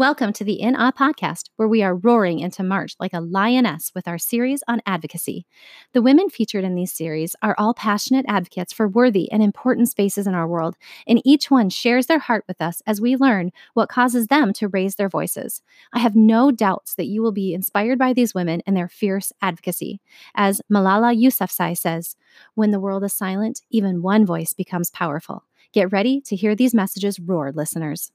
Welcome to the In Awe podcast, where we are roaring into March like a lioness with our series on advocacy. The women featured in these series are all passionate advocates for worthy and important spaces in our world, and each one shares their heart with us as we learn what causes them to raise their voices. I have no doubts that you will be inspired by these women and their fierce advocacy. As Malala Yousafzai says, when the world is silent, even one voice becomes powerful. Get ready to hear these messages roar, listeners.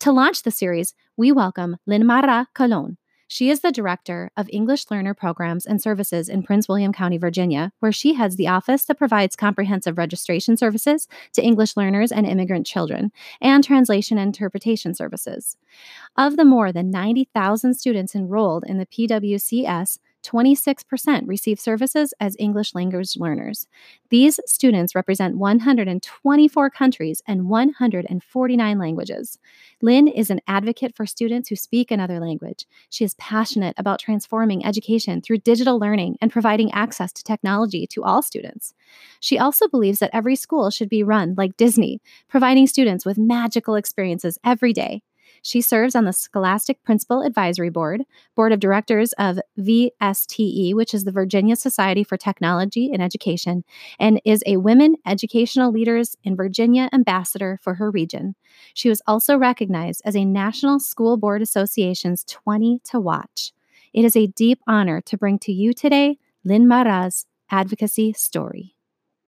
To launch the series, we welcome Linmara Colon. She is the director of English Learner Programs and Services in Prince William County, Virginia, where she heads the office that provides comprehensive registration services to English learners and immigrant children and translation and interpretation services. Of the more than 90,000 students enrolled in the PWCS, 26% receive services as English language learners. These students represent 124 countries and 149 languages. Lynn is an advocate for students who speak another language. She is passionate about transforming education through digital learning and providing access to technology to all students. She also believes that every school should be run like Disney, providing students with magical experiences every day. She serves on the Scholastic Principal Advisory Board, Board of Directors of VSTE, which is the Virginia Society for Technology and Education, and is a Women Educational Leaders in Virginia ambassador for her region. She was also recognized as a National School Board Association's 20 to Watch. It is a deep honor to bring to you today Linmara's advocacy story.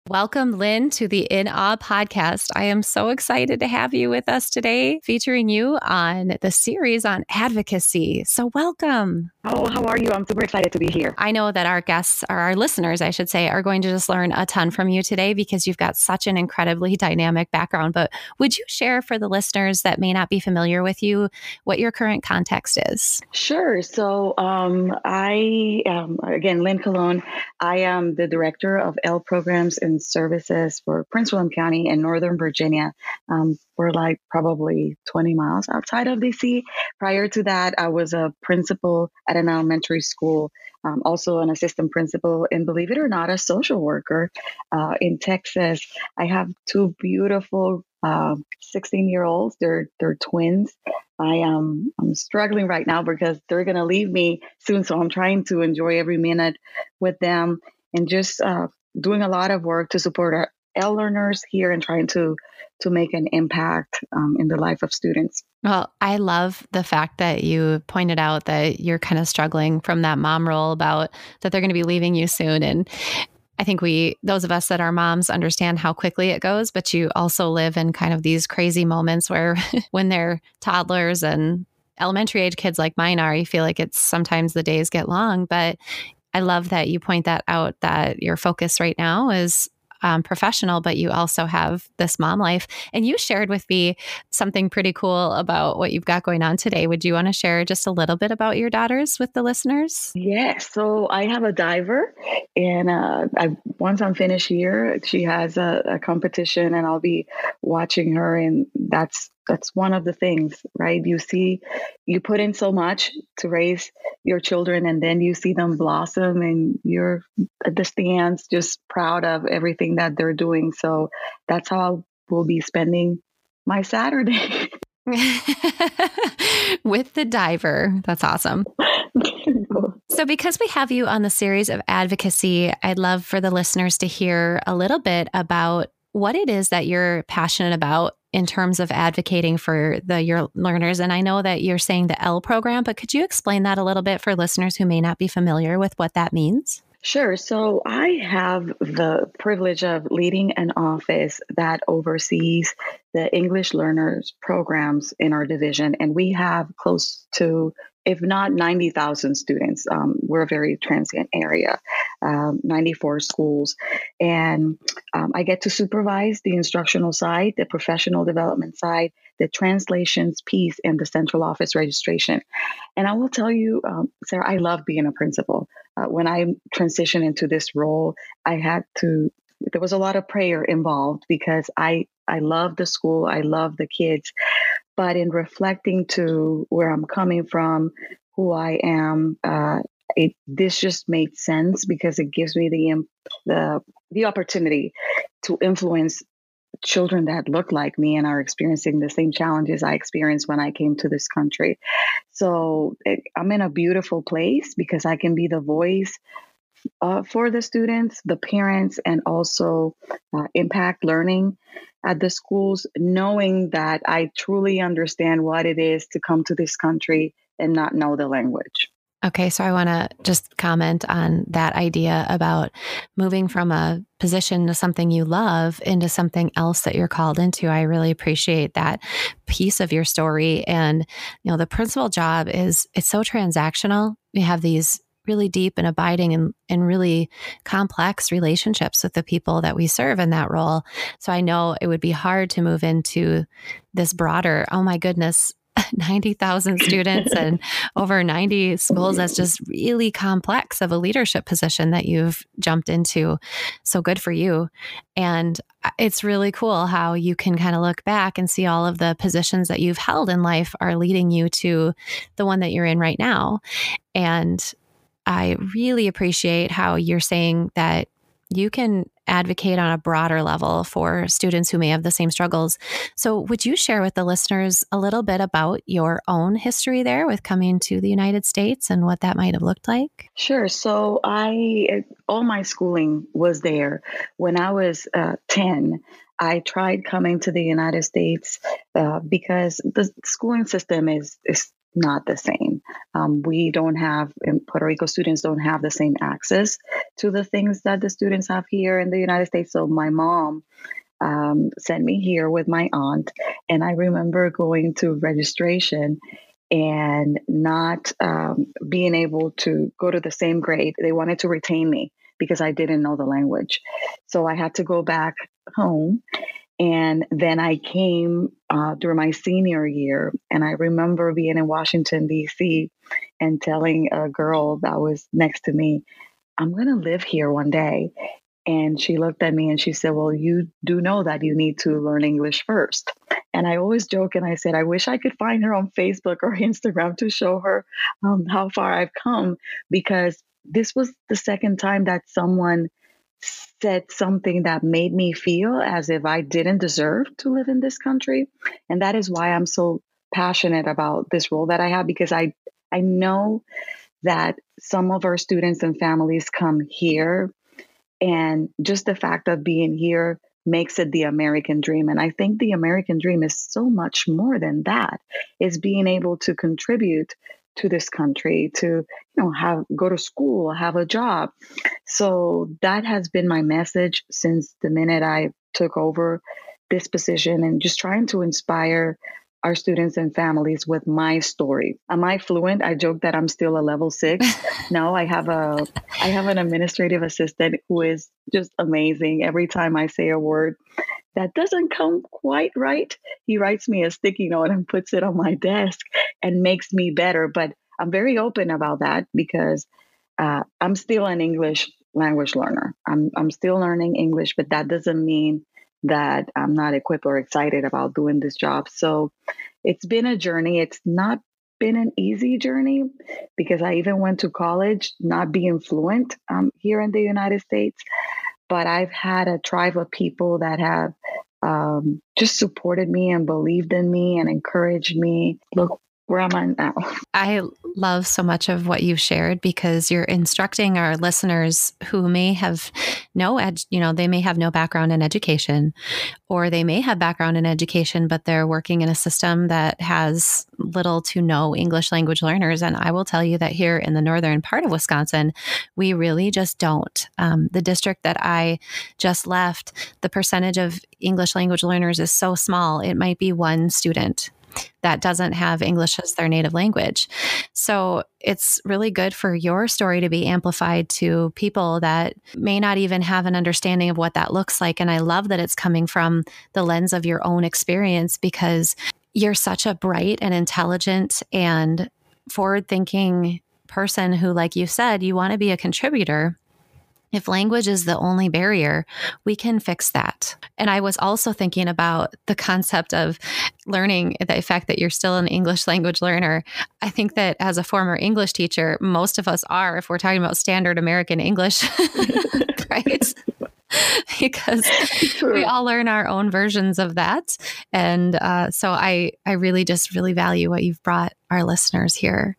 Welcome, Lynn, to the In Awe podcast. I am so excited to have you with us today, featuring you on the series on advocacy. So, welcome. Oh, how are you? I'm super excited to be here. I know that our guests, or our listeners, I should say, are going to just learn a ton from you today because you've got such an incredibly dynamic background. But would you share for the listeners that may not be familiar with you what your current context is? Sure. So, um, I, um, again, Lynn Colon, I am the director of L programs and services for Prince William County and Northern Virginia. Um, we're like probably 20 miles outside of DC. Prior to that, I was a principal at an elementary school, um, also an assistant principal, and believe it or not, a social worker uh, in Texas. I have two beautiful 16 uh, year olds. They're they're twins. I am I'm struggling right now because they're gonna leave me soon, so I'm trying to enjoy every minute with them and just uh, doing a lot of work to support our L learners here and trying to to make an impact um, in the life of students. Well, I love the fact that you pointed out that you're kind of struggling from that mom role about that they're going to be leaving you soon. And I think we, those of us that are moms, understand how quickly it goes, but you also live in kind of these crazy moments where when they're toddlers and elementary age kids like mine are, you feel like it's sometimes the days get long, but I love that you point that out that your focus right now is um, professional, but you also have this mom life. And you shared with me something pretty cool about what you've got going on today. Would you want to share just a little bit about your daughters with the listeners? Yes. So I have a diver, and uh, I, once I'm finished here, she has a, a competition, and I'll be watching her, and that's that's one of the things right? You see you put in so much to raise your children and then you see them blossom and you're at the stands just proud of everything that they're doing. So that's how i will be spending my saturday. With the diver. That's awesome. So, because we have you on the series of advocacy, I'd love for the listeners to hear a little bit about what it is that you're passionate about in terms of advocating for the your learners and i know that you're saying the l program but could you explain that a little bit for listeners who may not be familiar with what that means Sure. So I have the privilege of leading an office that oversees the English learners programs in our division, and we have close to if not 90,000 students. Um, we're a very transient area. um, 94 schools. And um, I get to supervise the instructional side, the professional development side, the translations piece, and the central office registration. And I will tell you, um, Sarah, I love being a principal. Uh, when I transitioned into this role, I had to there was a lot of prayer involved because I I love the school, I love the kids, but in reflecting to where I'm coming from, who I am, uh, it this just made sense because it gives me the the the opportunity to influence children that look like me and are experiencing the same challenges I experienced when I came to this country. So it, I'm in a beautiful place because I can be the voice uh, for the students, the parents, and also uh, impact learning at the schools, knowing that I truly understand what it is to come to this country and not know the language. Okay, so I want to just comment on that idea about moving from a position to something you love into something else that you're called into. I really appreciate that piece of your story and you know the principal job is it's so transactional. We have these really deep and abiding and, and really complex relationships with the people that we serve in that role. So I know it would be hard to move into this broader, oh my goodness, 90,000 students and over 90 schools. That's just really complex of a leadership position that you've jumped into. So good for you. And uh, it's really cool how you can kind of look back and see all of the positions that you've held in life are leading you to the one that you're in right now. And I really appreciate how you're saying that you can advocate on a broader level for students who may have the same struggles. So, would you share with the listeners a little bit about your own history there with coming to the United States and what that might have looked like? Sure. So, I all my schooling was there. When I was uh, 10, I tried coming to the United States uh, because the schooling system is, is not the same. Um, we don't have, Puerto Rico students don't have the same access to the things that the students have here in the United States. So my mom um, sent me here with my aunt, and I remember going to registration and not um, being able to go to the same grade. They wanted to retain me because I didn't know the language. So I had to go back home and then I came uh, during my senior year, and I remember being in Washington, D.C., and telling a girl that was next to me, I'm going to live here one day. And she looked at me and she said, Well, you do know that you need to learn English first. And I always joke and I said, I wish I could find her on Facebook or Instagram to show her um, how far I've come because this was the second time that someone said something that made me feel as if I didn't deserve to live in this country. And that is why I'm so passionate about this role that I have because I I know that some of our students and families come here and just the fact of being here makes it the American dream. And I think the American dream is so much more than that. Is being able to contribute to this country to you know have go to school have a job. So that has been my message since the minute i took over this position and just trying to inspire our students and families with my story. Am I fluent? I joke that I'm still a level six. no, I have a I have an administrative assistant who is just amazing. Every time I say a word that doesn't come quite right, he writes me a sticky note and puts it on my desk and makes me better. But I'm very open about that because uh, I'm still an English language learner. I'm I'm still learning English, but that doesn't mean that I'm not equipped or excited about doing this job. So it's been a journey. It's not been an easy journey because I even went to college not being fluent um, here in the United States. But I've had a tribe of people that have um, just supported me and believed in me and encouraged me. Look, where am I now? I love so much of what you've shared because you're instructing our listeners who may have no ed, you know, they may have no background in education or they may have background in education, but they're working in a system that has little to no English language learners. And I will tell you that here in the northern part of Wisconsin, we really just don't. Um, the district that I just left, the percentage of English language learners is so small, it might be one student that doesn't have English as their native language. So it's really good for your story to be amplified to people that may not even have an understanding of what that looks like. And I love that it's coming from the lens of your own experience because you're such a bright and intelligent and forward thinking person who, like you said, you want to be a contributor. If language is the only barrier, we can fix that. And I was also thinking about the concept of learning the fact that you're still an English language learner. I think that as a former English teacher, most of us are, if we're talking about standard American English, right? because we all learn our own versions of that. And uh, so I, I really just really value what you've brought our listeners here.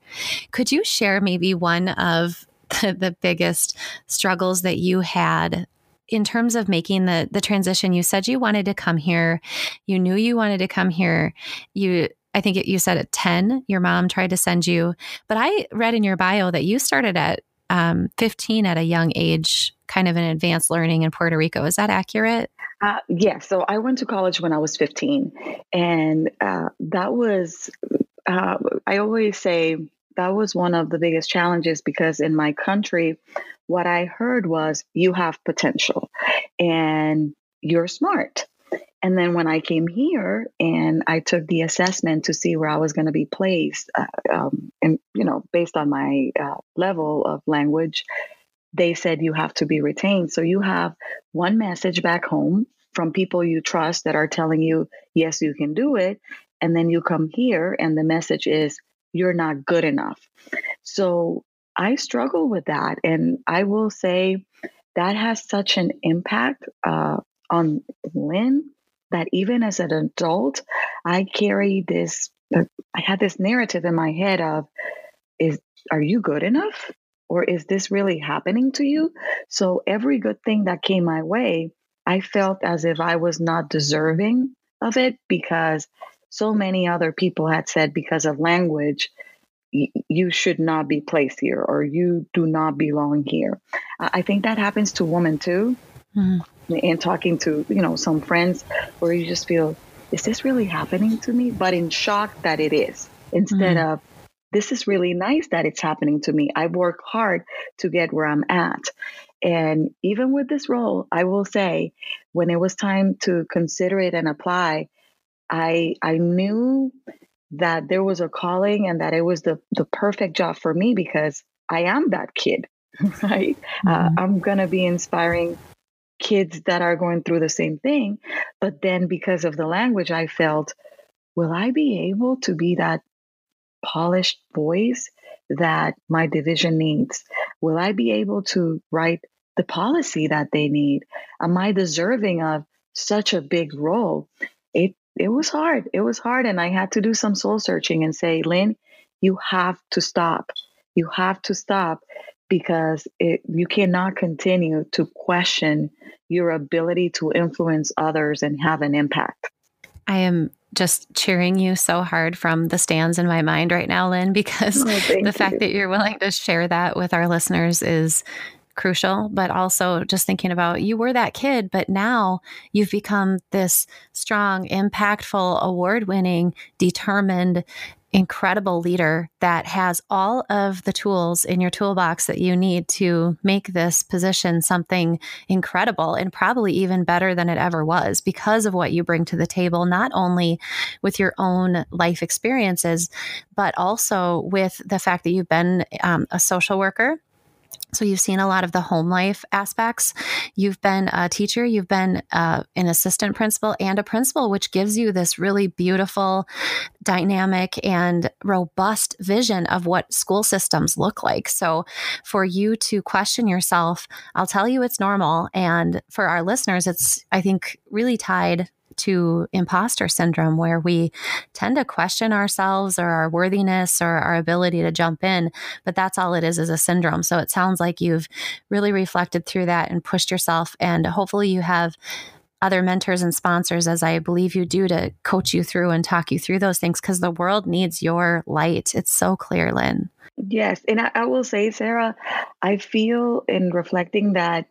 Could you share maybe one of the, the biggest struggles that you had in terms of making the the transition. You said you wanted to come here. You knew you wanted to come here. You i think you said at 10 your mom tried to send you. But i read in your bio that you started at um, 15 at a young age kind of an advanced learning in puerto rico. Is that accurate? Uh, yeah. So i went to college when i was 15 and uh, that was uh, i always say that was one of the biggest challenges because in my country, what I heard was you have potential and you're smart. And then when I came here and I took the assessment to see where I was going to be placed, uh, um, and you know, based on my uh, level of language, they said you have to be retained. So you have one message back home from people you trust that are telling you, yes, you can do it. And then you come here and the message is, you're not good enough. So I struggle with that. And I will say that has such an impact uh, on Lynn that even as an adult, I carry this, uh, I had this narrative in my head of, is, are you good enough? Or is this really happening to you? So every good thing that came my way, I felt as if I was not deserving of it because so many other people had said because of language, you should not be placed here or you do not belong here. I think that happens to women too. Mm-hmm. And talking to, you know, some friends where you just feel, is this really happening to me? But in shock that it is, instead mm-hmm. of, this is really nice that it's happening to me. I work hard to get where I'm at. And even with this role, I will say, when it was time to consider it and apply, I I knew that there was a calling and that it was the the perfect job for me because I am that kid, right? Uh, mm-hmm. Uh, I'm gonna be inspiring kids that are going through the same thing, but then because of the language, I felt, will I be able to be that polished voice that my division needs? Will I be able to write the policy that they need? Am I deserving of such a big role? It it was hard. It was hard. And I had to do some soul searching and say, Lynn, you have to stop. You have to stop because it, you cannot continue to question your ability to influence others and have an impact. I am just cheering you so hard from the stands in my mind right now, Lynn, because oh, the you. fact that you're willing to share that with our listeners is crucial, but also just thinking about you were that kid, but now you've become this strong, impactful, award winning, determined, incredible leader that has all of the tools in your toolbox that you need to make this position something incredible and probably even better than it ever was because of what you bring to the table, not only with your own life experiences, but also with the fact that you've been um, a social worker so you've seen a lot of the home life aspects. You've been a teacher, you've been uh, an assistant principal and a principal, which gives you this really beautiful, dynamic, and robust vision of what school systems look like. So for you to question yourself, I'll tell you it's normal. And for our listeners, it's, I think, really tied to imposter syndrome, where we tend to question ourselves or our worthiness or our ability to jump in. But that's all it is, is a syndrome. So it sounds like you've really reflected through that and pushed yourself. And hopefully you have other mentors and sponsors, as I believe you do, to coach you through and talk you through those things because the world needs your light. It's so clear, Lynn. Yes. And I, I will say, Sarah, I feel in reflecting that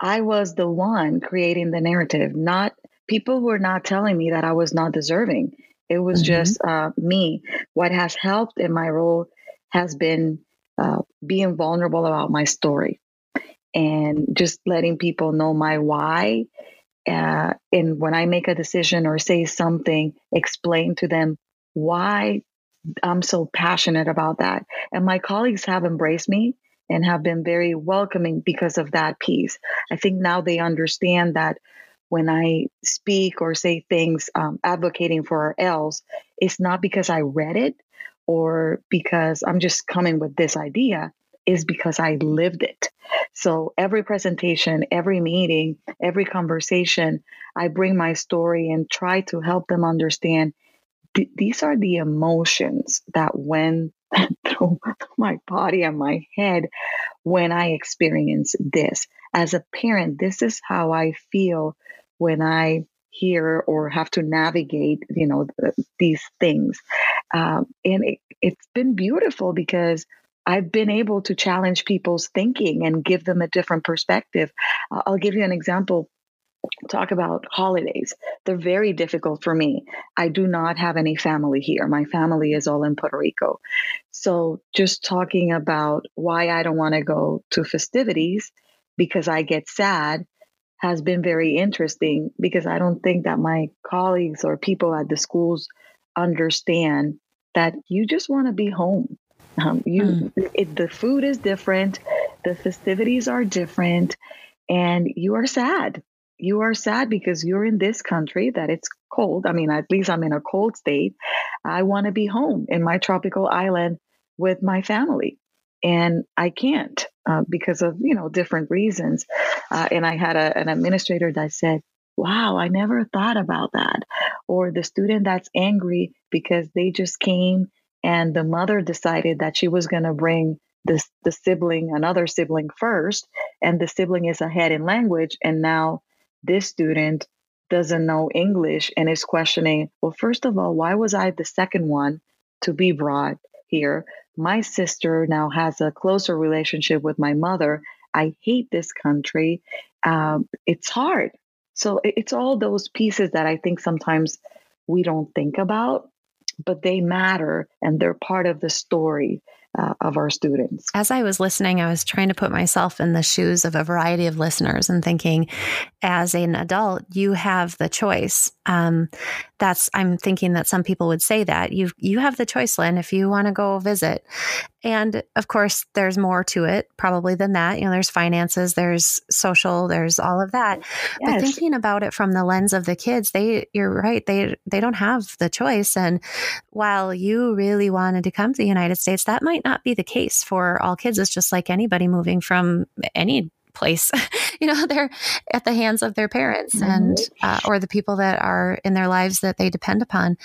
I was the one creating the narrative, not people were not telling me that I was not deserving. It was mm-hmm. just uh, me. What has helped in my role has been uh, being vulnerable about my story and just letting people know my why. Uh, and when I make a decision or say something, explain to them why I'm so passionate about that. And my colleagues have embraced me and have been very welcoming because of that piece. I think now they understand that when I speak or say things um, advocating for our L's, it's not because I read it or because I'm just coming with this idea, is because I lived it. So every presentation, every meeting, every conversation, I bring my story and try to help them understand th- these are the emotions that went through my body and my head when I experience this. As a parent, this is how I feel when I hear or have to navigate, you know, these things. Um, and it, it's been beautiful because I've been able to challenge people's thinking and give them a different perspective. I'll give you an example talk about holidays. They're very difficult for me. I do not have any family here. My family is all in Puerto Rico. So just talking about why I don't want to go to festivities because I get sad has been very interesting because I don't think that my colleagues or people at the schools understand that you just want to be home. Um, you, mm. it, the food is different, the festivities are different, and you are sad you are sad because you're in this country that it's cold. I mean, at least I'm in a cold state. I want to be home in my tropical island with my family. And I can't uh, because of, you know, different reasons. Uh, and I had a, an administrator that said, wow, I never thought about that. Or the student that's angry because they just came and the mother decided that she was going to bring this the sibling another sibling first and the sibling is ahead in language and now this student doesn't know English and is questioning, well, first of all, why was I the second one to be brought here? My sister now has a closer relationship with my mother. I hate this country. Um, it's hard. So it's all those pieces that I think sometimes we don't think about, but they matter and they're part of the story uh, of our students. As I was listening, I was trying to put myself in the shoes of a variety of listeners and thinking, as an adult, you have the choice. Um, that's I'm thinking that some people would say that you you have the choice, Lynn, if you want to go visit. And of course, there's more to it probably than that. You know, there's finances, there's social, there's all of that. Yes. But thinking about it from the lens of the kids, they you're right, they they don't have the choice. And while you really wanted to come to the United States, that might not be the case for all kids. It's just like anybody moving from any place. you know, they're at the hands of their parents mm-hmm. and uh, or the people that are in their lives that they depend upon.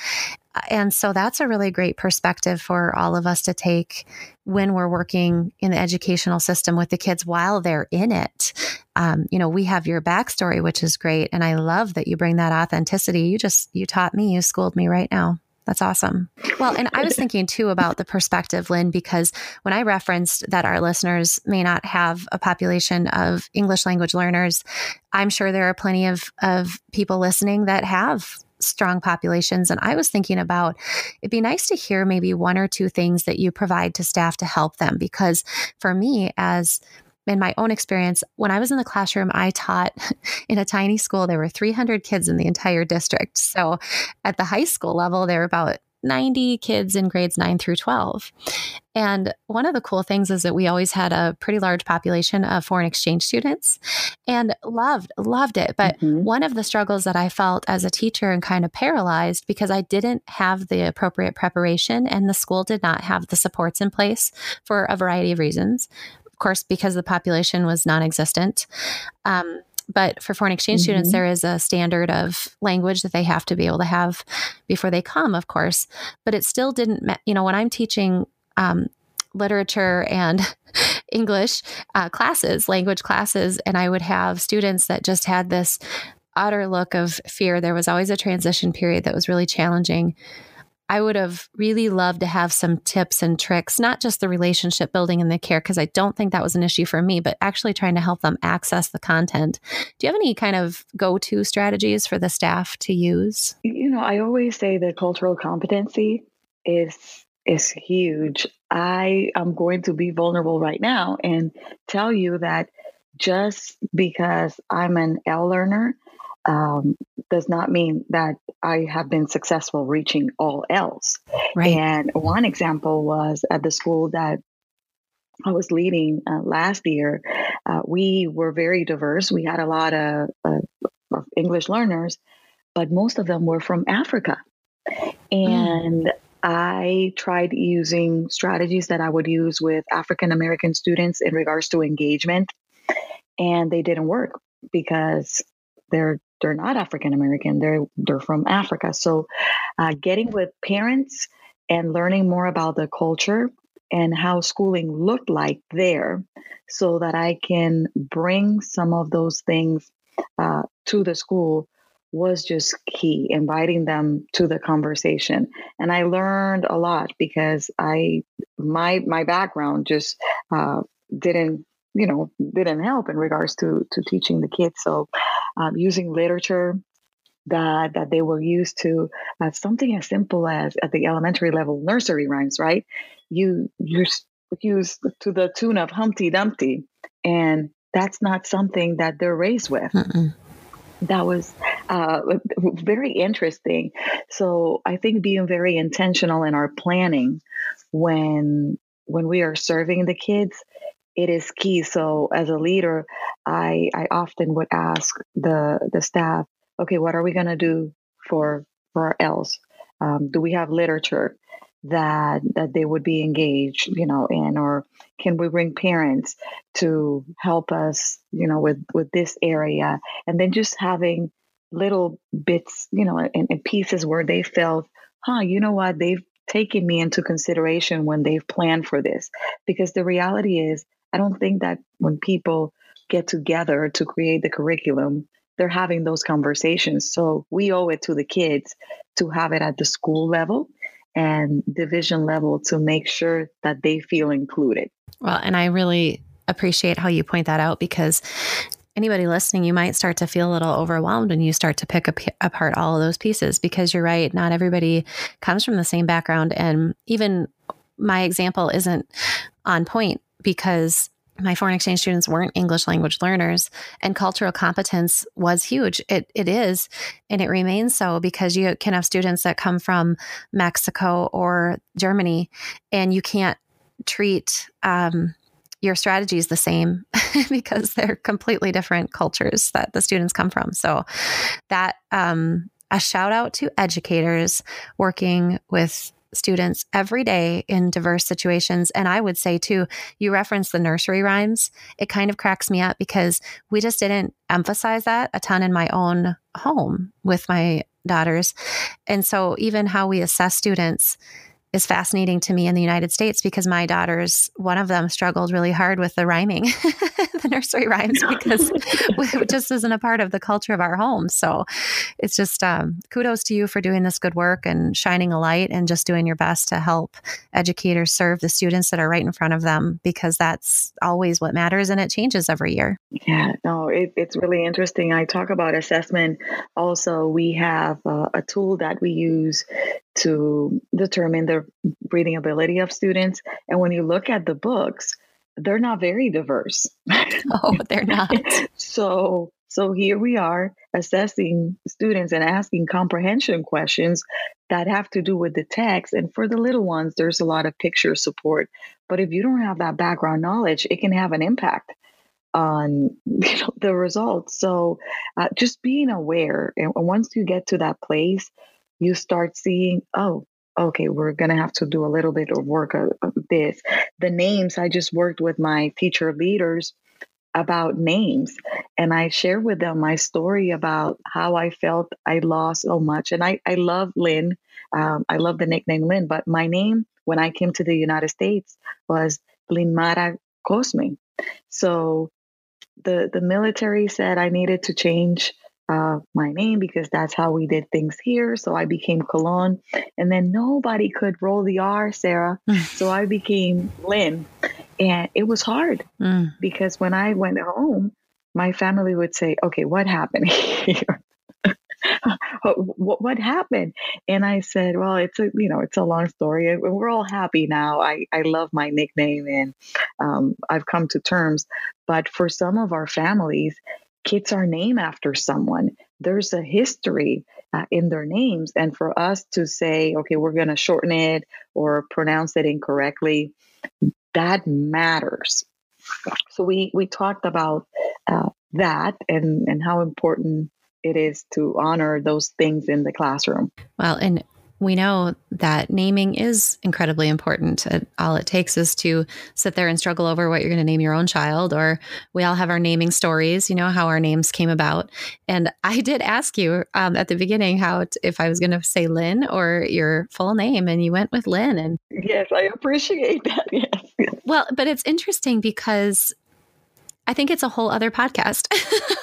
And so that's a really great perspective for all of us to take when we're working in the educational system with the kids while they're in it. Um, you know, we have your backstory, which is great. And I love that you bring that authenticity. You just, you taught me, you schooled me right now. That's awesome. Well, and I was thinking too about the perspective, Lynn, because when I referenced that our listeners may not have a population of English language learners, I'm sure there are plenty of, of people listening that have strong populations. And I was thinking about it'd be nice to hear maybe one or two things that you provide to staff to help them. Because for me, as in my own experience, when I was in the classroom, I taught in a tiny school. There were 300 kids in the entire district. So at the high school level, there were about 90 kids in grades 9 through 12. And one of the cool things is that we always had a pretty large population of foreign exchange students and loved, loved it. But mm-hmm. one of the struggles that I felt as a teacher and kind of paralyzed because I didn't have the appropriate preparation and the school did not have the supports in place for a variety of reasons course, because the population was non existent. Um, but for foreign exchange mm-hmm. students, there is a standard of language that they have to be able to have before they come, of course. But it still didn't, you know, when I'm teaching um, literature and English uh, classes, language classes, and I would have students that just had this utter look of fear. There was always a transition period that was really challenging. I would have really loved to have some tips and tricks, not just the relationship building and the care, because I don't think that was an issue for me, but actually trying to help them access the content. Do you have any kind of go to strategies for the staff to use? You know, I always say that cultural competency is is huge. I am going to be vulnerable right now and tell you that just because I'm an ELL learner um, does not mean that I have been successful reaching all else. Right. And one example was at the school that I was leading uh, last year. Uh, we were very diverse. We had a lot of, uh, of, English learners, but most of them were from Africa. Mm. And mm. I tried using strategies that I would use with African American students in regards to engagement, and they didn't work because they're they're not African American. They're they're from Africa. So, uh, getting with parents and learning more about the culture and how schooling looked like there, so that I can bring some of those things uh, to the school was just key inviting them to the conversation and i learned a lot because i my my background just uh, didn't you know didn't help in regards to to teaching the kids. So um, using literature that that they were used to uh, something as simple as at the elementary level nursery rhymes right? You you use to the tune of humpty dumpty and that's not something that they're raised with. Mm-mm. That was uh, very interesting. So I think being very intentional in our planning when when we are serving the kids, it is key. So as a leader, I I often would ask the the staff, okay, what are we to do for for our ELLs? Um, do we have literature? that that they would be engaged you know in or can we bring parents to help us you know with with this area and then just having little bits you know and, and pieces where they felt huh you know what they've taken me into consideration when they've planned for this because the reality is i don't think that when people get together to create the curriculum they're having those conversations so we owe it to the kids to have it at the school level and division level to make sure that they feel included. Well, and I really appreciate how you point that out because anybody listening, you might start to feel a little overwhelmed when you start to pick apart all of those pieces because you're right. Not everybody comes from the same background. And even my example isn't on point because my foreign exchange students weren't English language learners, and cultural competence was huge. It it is, and it remains so because you can have students that come from Mexico or Germany, and you can't treat um, your strategies the same because they're completely different cultures that the students come from. So that um, a shout out to educators working with students every day in diverse situations. And I would say, too, you referenced the nursery rhymes. It kind of cracks me up because we just didn't emphasize that a ton in my own home with my daughters. And so, even how we assess students is fascinating to me in the United States because my daughters, one of them struggled really hard with the rhyming, the nursery rhymes, because it just isn't a part of the culture of our home. So it's just um, kudos to you for doing this good work and shining a light and just doing your best to help educators serve the students that are right in front of them because that's always what matters and it changes every year. Yeah, no, it, it's really interesting. I talk about assessment. Also, we have uh, a tool that we use to determine the reading ability of students. And when you look at the books, they're not very diverse. Oh, they're not. so so here we are assessing students and asking comprehension questions that have to do with the text. And for the little ones, there's a lot of picture support. But if you don't have that background knowledge, it can have an impact on you know, the results. So uh, just being aware, and once you get to that place, you start seeing, oh, okay, we're going to have to do a little bit of work of, this. The names, I just worked with my teacher leaders about names and I shared with them my story about how I felt I lost so much. And I, I love Lynn. Um, I love the nickname Lynn, but my name when I came to the United States was Linmara Cosme. So the, the military said I needed to change uh, my name because that's how we did things here. So I became Colon. And then nobody could roll the R, Sarah. so I became Lynn. And it was hard mm. because when I went home, my family would say, okay, what happened here? what, what happened? And I said, well, it's a, you know, it's a long story. We're all happy now. I, I love my nickname and um, I've come to terms. But for some of our families, kids are named after someone. There's a history uh, in their names. And for us to say, okay, we're going to shorten it or pronounce it incorrectly, that matters. So we, we talked about uh, that and, and how important it is to honor those things in the classroom. Well, and we know that naming is incredibly important. all it takes is to sit there and struggle over what you're going to name your own child, or we all have our naming stories, you know, how our names came about. And I did ask you um, at the beginning how t- if I was going to say Lynn or your full name, and you went with Lynn. And yes, I appreciate that. Yes. Well, but it's interesting because I think it's a whole other podcast,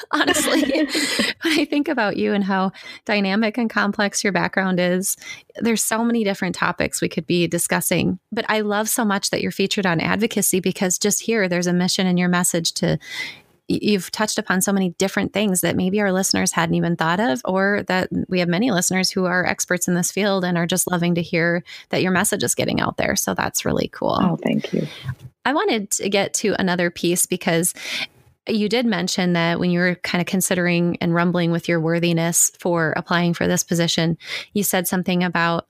honestly. when I think about you and how dynamic and complex your background is, there's so many different topics we could be discussing. But I love so much that you're featured on advocacy because just here, there's a mission in your message to you've touched upon so many different things that maybe our listeners hadn't even thought of, or that we have many listeners who are experts in this field and are just loving to hear that your message is getting out there. So that's really cool. Oh, thank you. I wanted to get to another piece because you did mention that when you were kind of considering and rumbling with your worthiness for applying for this position, you said something about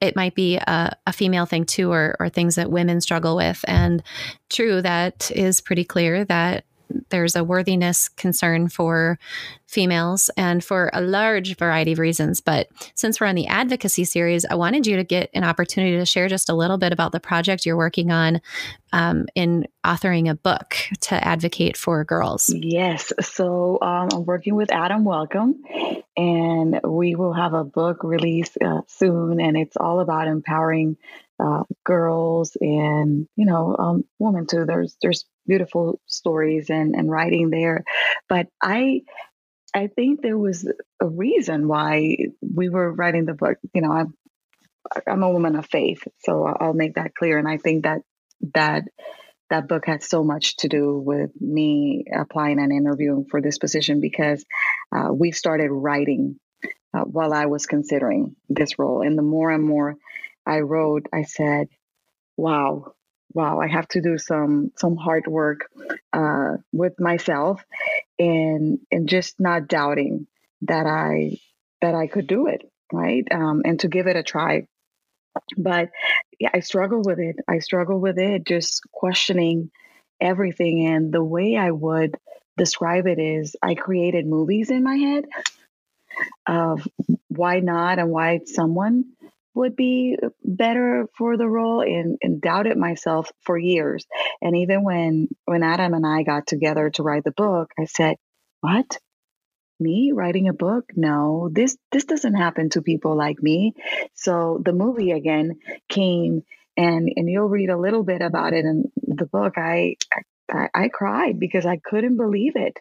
it might be a, a, female thing too, or, or things that women struggle with. And true, that is pretty clear that there's a worthiness concern for females and for a large variety of reasons. But since we're on the advocacy series, I wanted you to get an opportunity to share just a little bit about the project you're working on um, in authoring a book to advocate for girls. Yes. So um, I'm working with Adam Welcome, and we will have a book released uh, soon, and it's all about empowering uh, girls and you know um, women too. There's there's beautiful stories and, and writing there. But I I think there was a reason why we were writing the book. You know, I'm I'm a woman of faith, so I'll make that clear. And I think that that that book had so much to do with me applying and interviewing for this position because uh, we started writing uh, while I was considering this role. And the more and more I wrote, I said, "Wow, wow, I have to do some some hard work uh, with myself and and just not doubting that I that I could do it, right? Um, and to give it a try. But yeah, I struggle with it. I struggle with it, just questioning everything. And the way I would describe it is I created movies in my head of why not and why someone would be better for the role and, and doubted myself for years. And even when when Adam and I got together to write the book, I said, "What? Me writing a book? No, this this doesn't happen to people like me." So the movie again came and and you'll read a little bit about it in the book. I I, I cried because I couldn't believe it.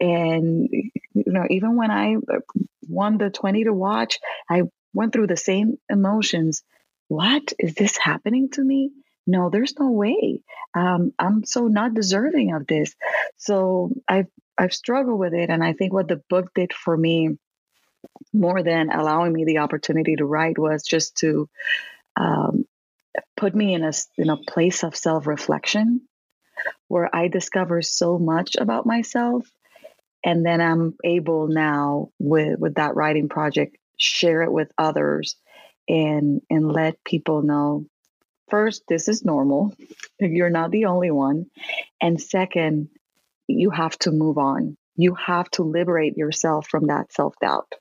And you know, even when I uh, won the 20 to watch, I went through the same emotions. What is this happening to me? No, there's no way. Um, I'm so not deserving of this. So I've I've struggled with it, and I think what the book did for me, more than allowing me the opportunity to write, was just to um, put me in a in a place of self reflection, where I discover so much about myself, and then I'm able now with with that writing project share it with others and and let people know first this is normal. You're not the only one. And second you have to move on. You have to liberate yourself from that self-doubt.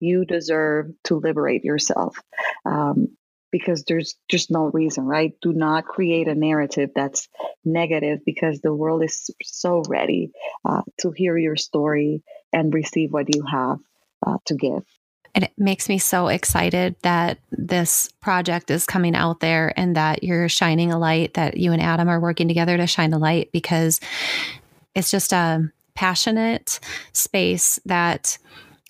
You deserve to liberate yourself um, because there's just no reason right? Do not create a narrative that's negative because the world is so ready uh, to hear your story and receive what you have uh, to give and it makes me so excited that this project is coming out there and that you're shining a light, that you and Adam are working together to shine a light because it's just a passionate space that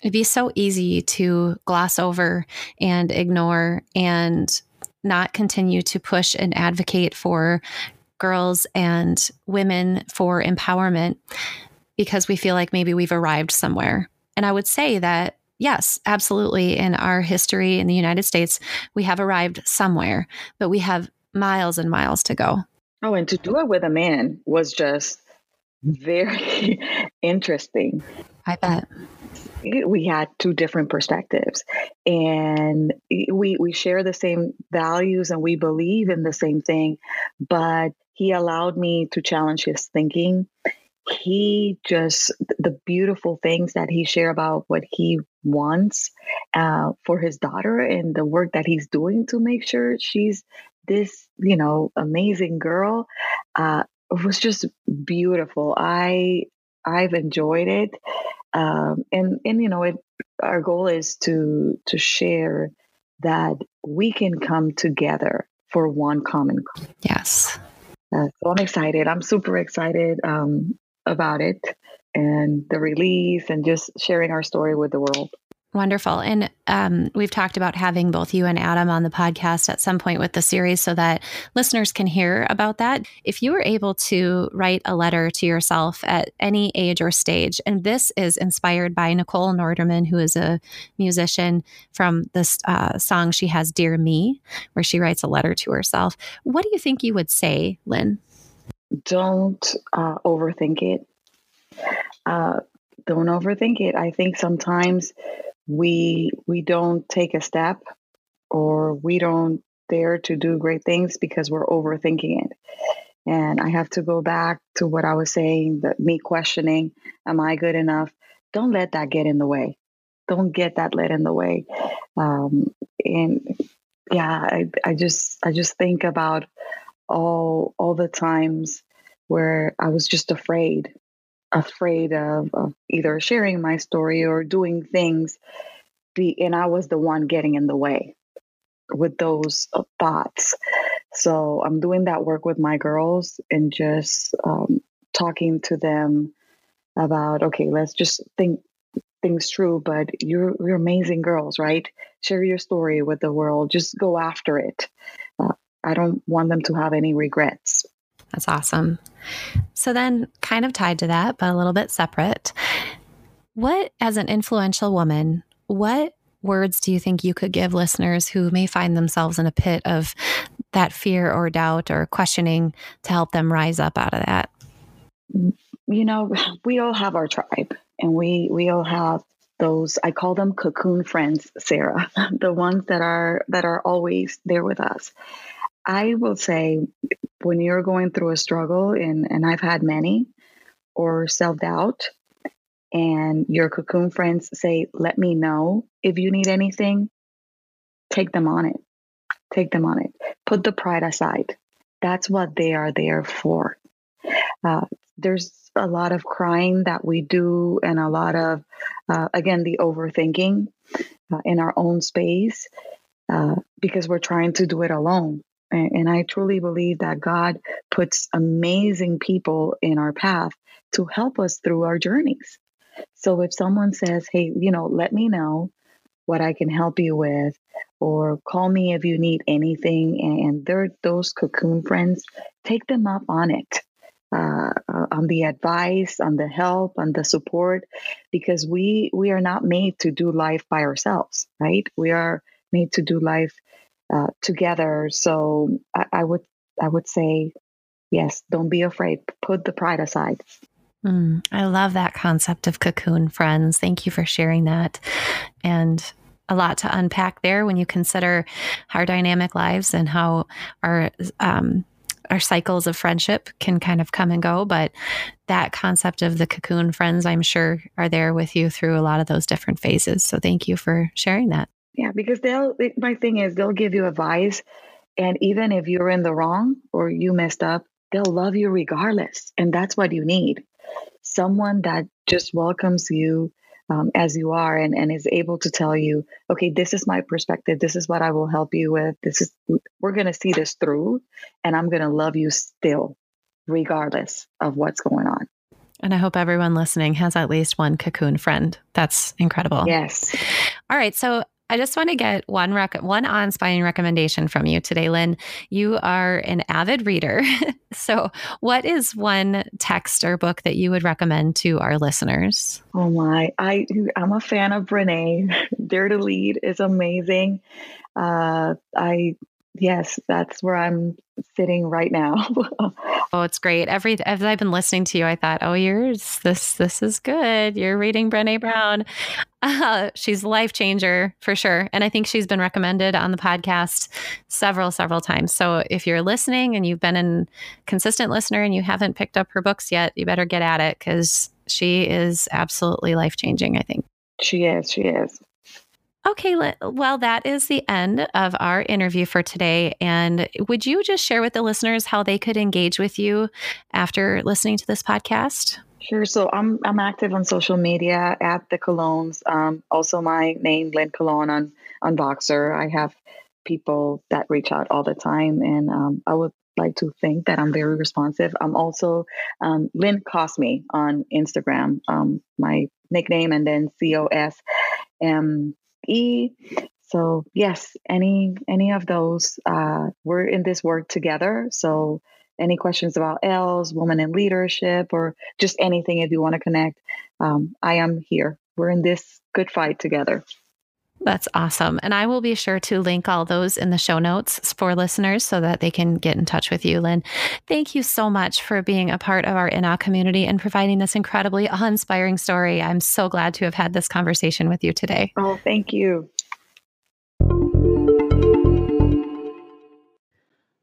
it'd be so easy to gloss over and ignore and not continue to push and advocate for girls and women for empowerment because we feel like maybe we've arrived somewhere. And I would say that yes, absolutely. In our history in the United States, we have arrived somewhere, but we have miles and miles to go. Oh, and to do it with a man was just very interesting. I bet. We had two different perspectives and we we share the same values and we believe in the same thing, but he allowed me to challenge his thinking he just the beautiful things that he share about what he wants uh, for his daughter and the work that he's doing to make sure she's this you know amazing girl uh, was just beautiful i i've enjoyed it um, and and you know it our goal is to to share that we can come together for one common yes uh, so I'm excited. I'm super excited. Um, about it and the release and just sharing our story with the world. Wonderful. And um, we've talked about having both you and Adam on the podcast at some point with the series so that listeners can hear about that. If you were able to write a letter to yourself at any age or stage, and this is inspired by Nichole Nordeman, who is a musician from this uh, song she has, Dear Me, where she writes a letter to herself, what do you think you would say, Lynn? Don't uh, overthink it. Uh, don't overthink it. I think sometimes we we don't take a step or we don't dare to do great things because we're overthinking it. And I have to go back to what I was saying, that me questioning, am I good enough? Don't let that get in the way. Don't get that let in the way. Um, and yeah, I, I just I just think about all all the times where I was just afraid, afraid of, of either sharing my story or doing things, be, and I was the one getting in the way with those uh, thoughts. So I'm doing that work with my girls and just um, talking to them about okay, let's just think things through. But you're you're amazing girls, right? Share your story with the world. Just go after it. I don't want them to have any regrets. That's awesome. So, then, kind of tied to that, but a little bit separate, what, as an influential woman, what words do you think you could give listeners who may find themselves in a pit of that fear or doubt or questioning to help them rise up out of that? You know, we all have our tribe and we we all have those I call them cocoon friends, Sarah, the ones that are that are always there with us. I will say when you're going through a struggle, and, and I've had many, or self doubt, and your cocoon friends say, Let me know if you need anything, take them on it. Take them on it. Put the pride aside. That's what they are there for. Uh, there's a lot of crying that we do, and a lot of, uh, again, the overthinking uh, in our own space uh, because we're trying to do it alone. And I truly believe that God puts amazing people in our path to help us through our journeys. So if someone says, hey, you know, let me know what I can help you with, or call me if you need anything, and they're those cocoon friends, take them up on it. Uh, uh, on the advice, on the help, on the support, because we we are not made to do life by ourselves, right? We are made to do life uh, together. So I, I, would I would say, yes, don't be afraid. Put the pride aside. Mm, I love that concept of cocoon friends. Thank you for sharing that. And a lot to unpack there when you consider our dynamic lives and how our um, our cycles of friendship can kind of come and go. But that concept of the cocoon friends, I'm sure, are there with you through a lot of those different phases. So thank you for sharing that. Yeah, because they'll, my thing is, they'll give you advice. And even if you're in the wrong or you messed up, they'll love you regardless. And that's what you need someone that just welcomes you um, as you are and, and is able to tell you, okay, this is my perspective. This is what I will help you with. This is, we're going to see this through and I'm going to love you still, regardless of what's going on. And I hope everyone listening has at least one cocoon friend. That's incredible. Yes. All right. So I just want to get one rec- one awe-inspiring recommendation from you today, Lynn. You are an avid reader. so, what is one text or book that you would recommend to our listeners? Oh my, I I'm a fan of Brene. Dare to Lead is amazing. Uh, I yes, that's where I'm sitting right now. oh, it's great. Every as I've been listening to you, I thought, oh, yours this this is good. You're reading Brene Brown. Uh, she's a life changer for sure, and I think she's been recommended on the podcast several several times. So if you're listening and you've been a consistent listener and you haven't picked up her books yet, you better get at it because she is absolutely life changing. I think she is. She is. Okay, well, that is the end of our interview for today. And would you just share with the listeners how they could engage with you after listening to this podcast? Sure. So I'm I'm active on social media at the Colognes. Um, also, my name Lynn Cologne on on Voxer. I have people that reach out all the time, and um, I would like to think that I'm very responsive. I'm also um, Lynn Cosme on Instagram. Um, my nickname, and then C O S M E. So yes, any any of those. Uh, we're in this work together. So any questions about ELL, women in leadership, or just anything if you want to connect, um, I am here. We're in this good fight together. That's awesome. And I will be sure to link all those in the show notes for listeners so that they can get in touch with you, Lynn. Thank you so much for being a part of our INAH community and providing this incredibly awe inspiring story. I'm so glad to have had this conversation with you today. Oh, thank you.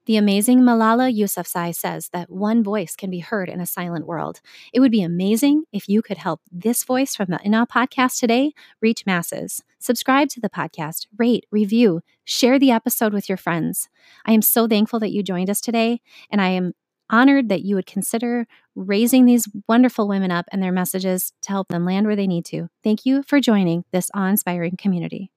The amazing Malala Yousafzai says that one voice can be heard in a silent world. It would be amazing if you could help this voice from the INAH podcast today reach masses. Subscribe to the podcast, rate, review, share the episode with your friends. I am so thankful that you joined us today, and I am honored that you would consider raising these wonderful women up and their messages to help them land where they need to. Thank you for joining this awe inspiring community.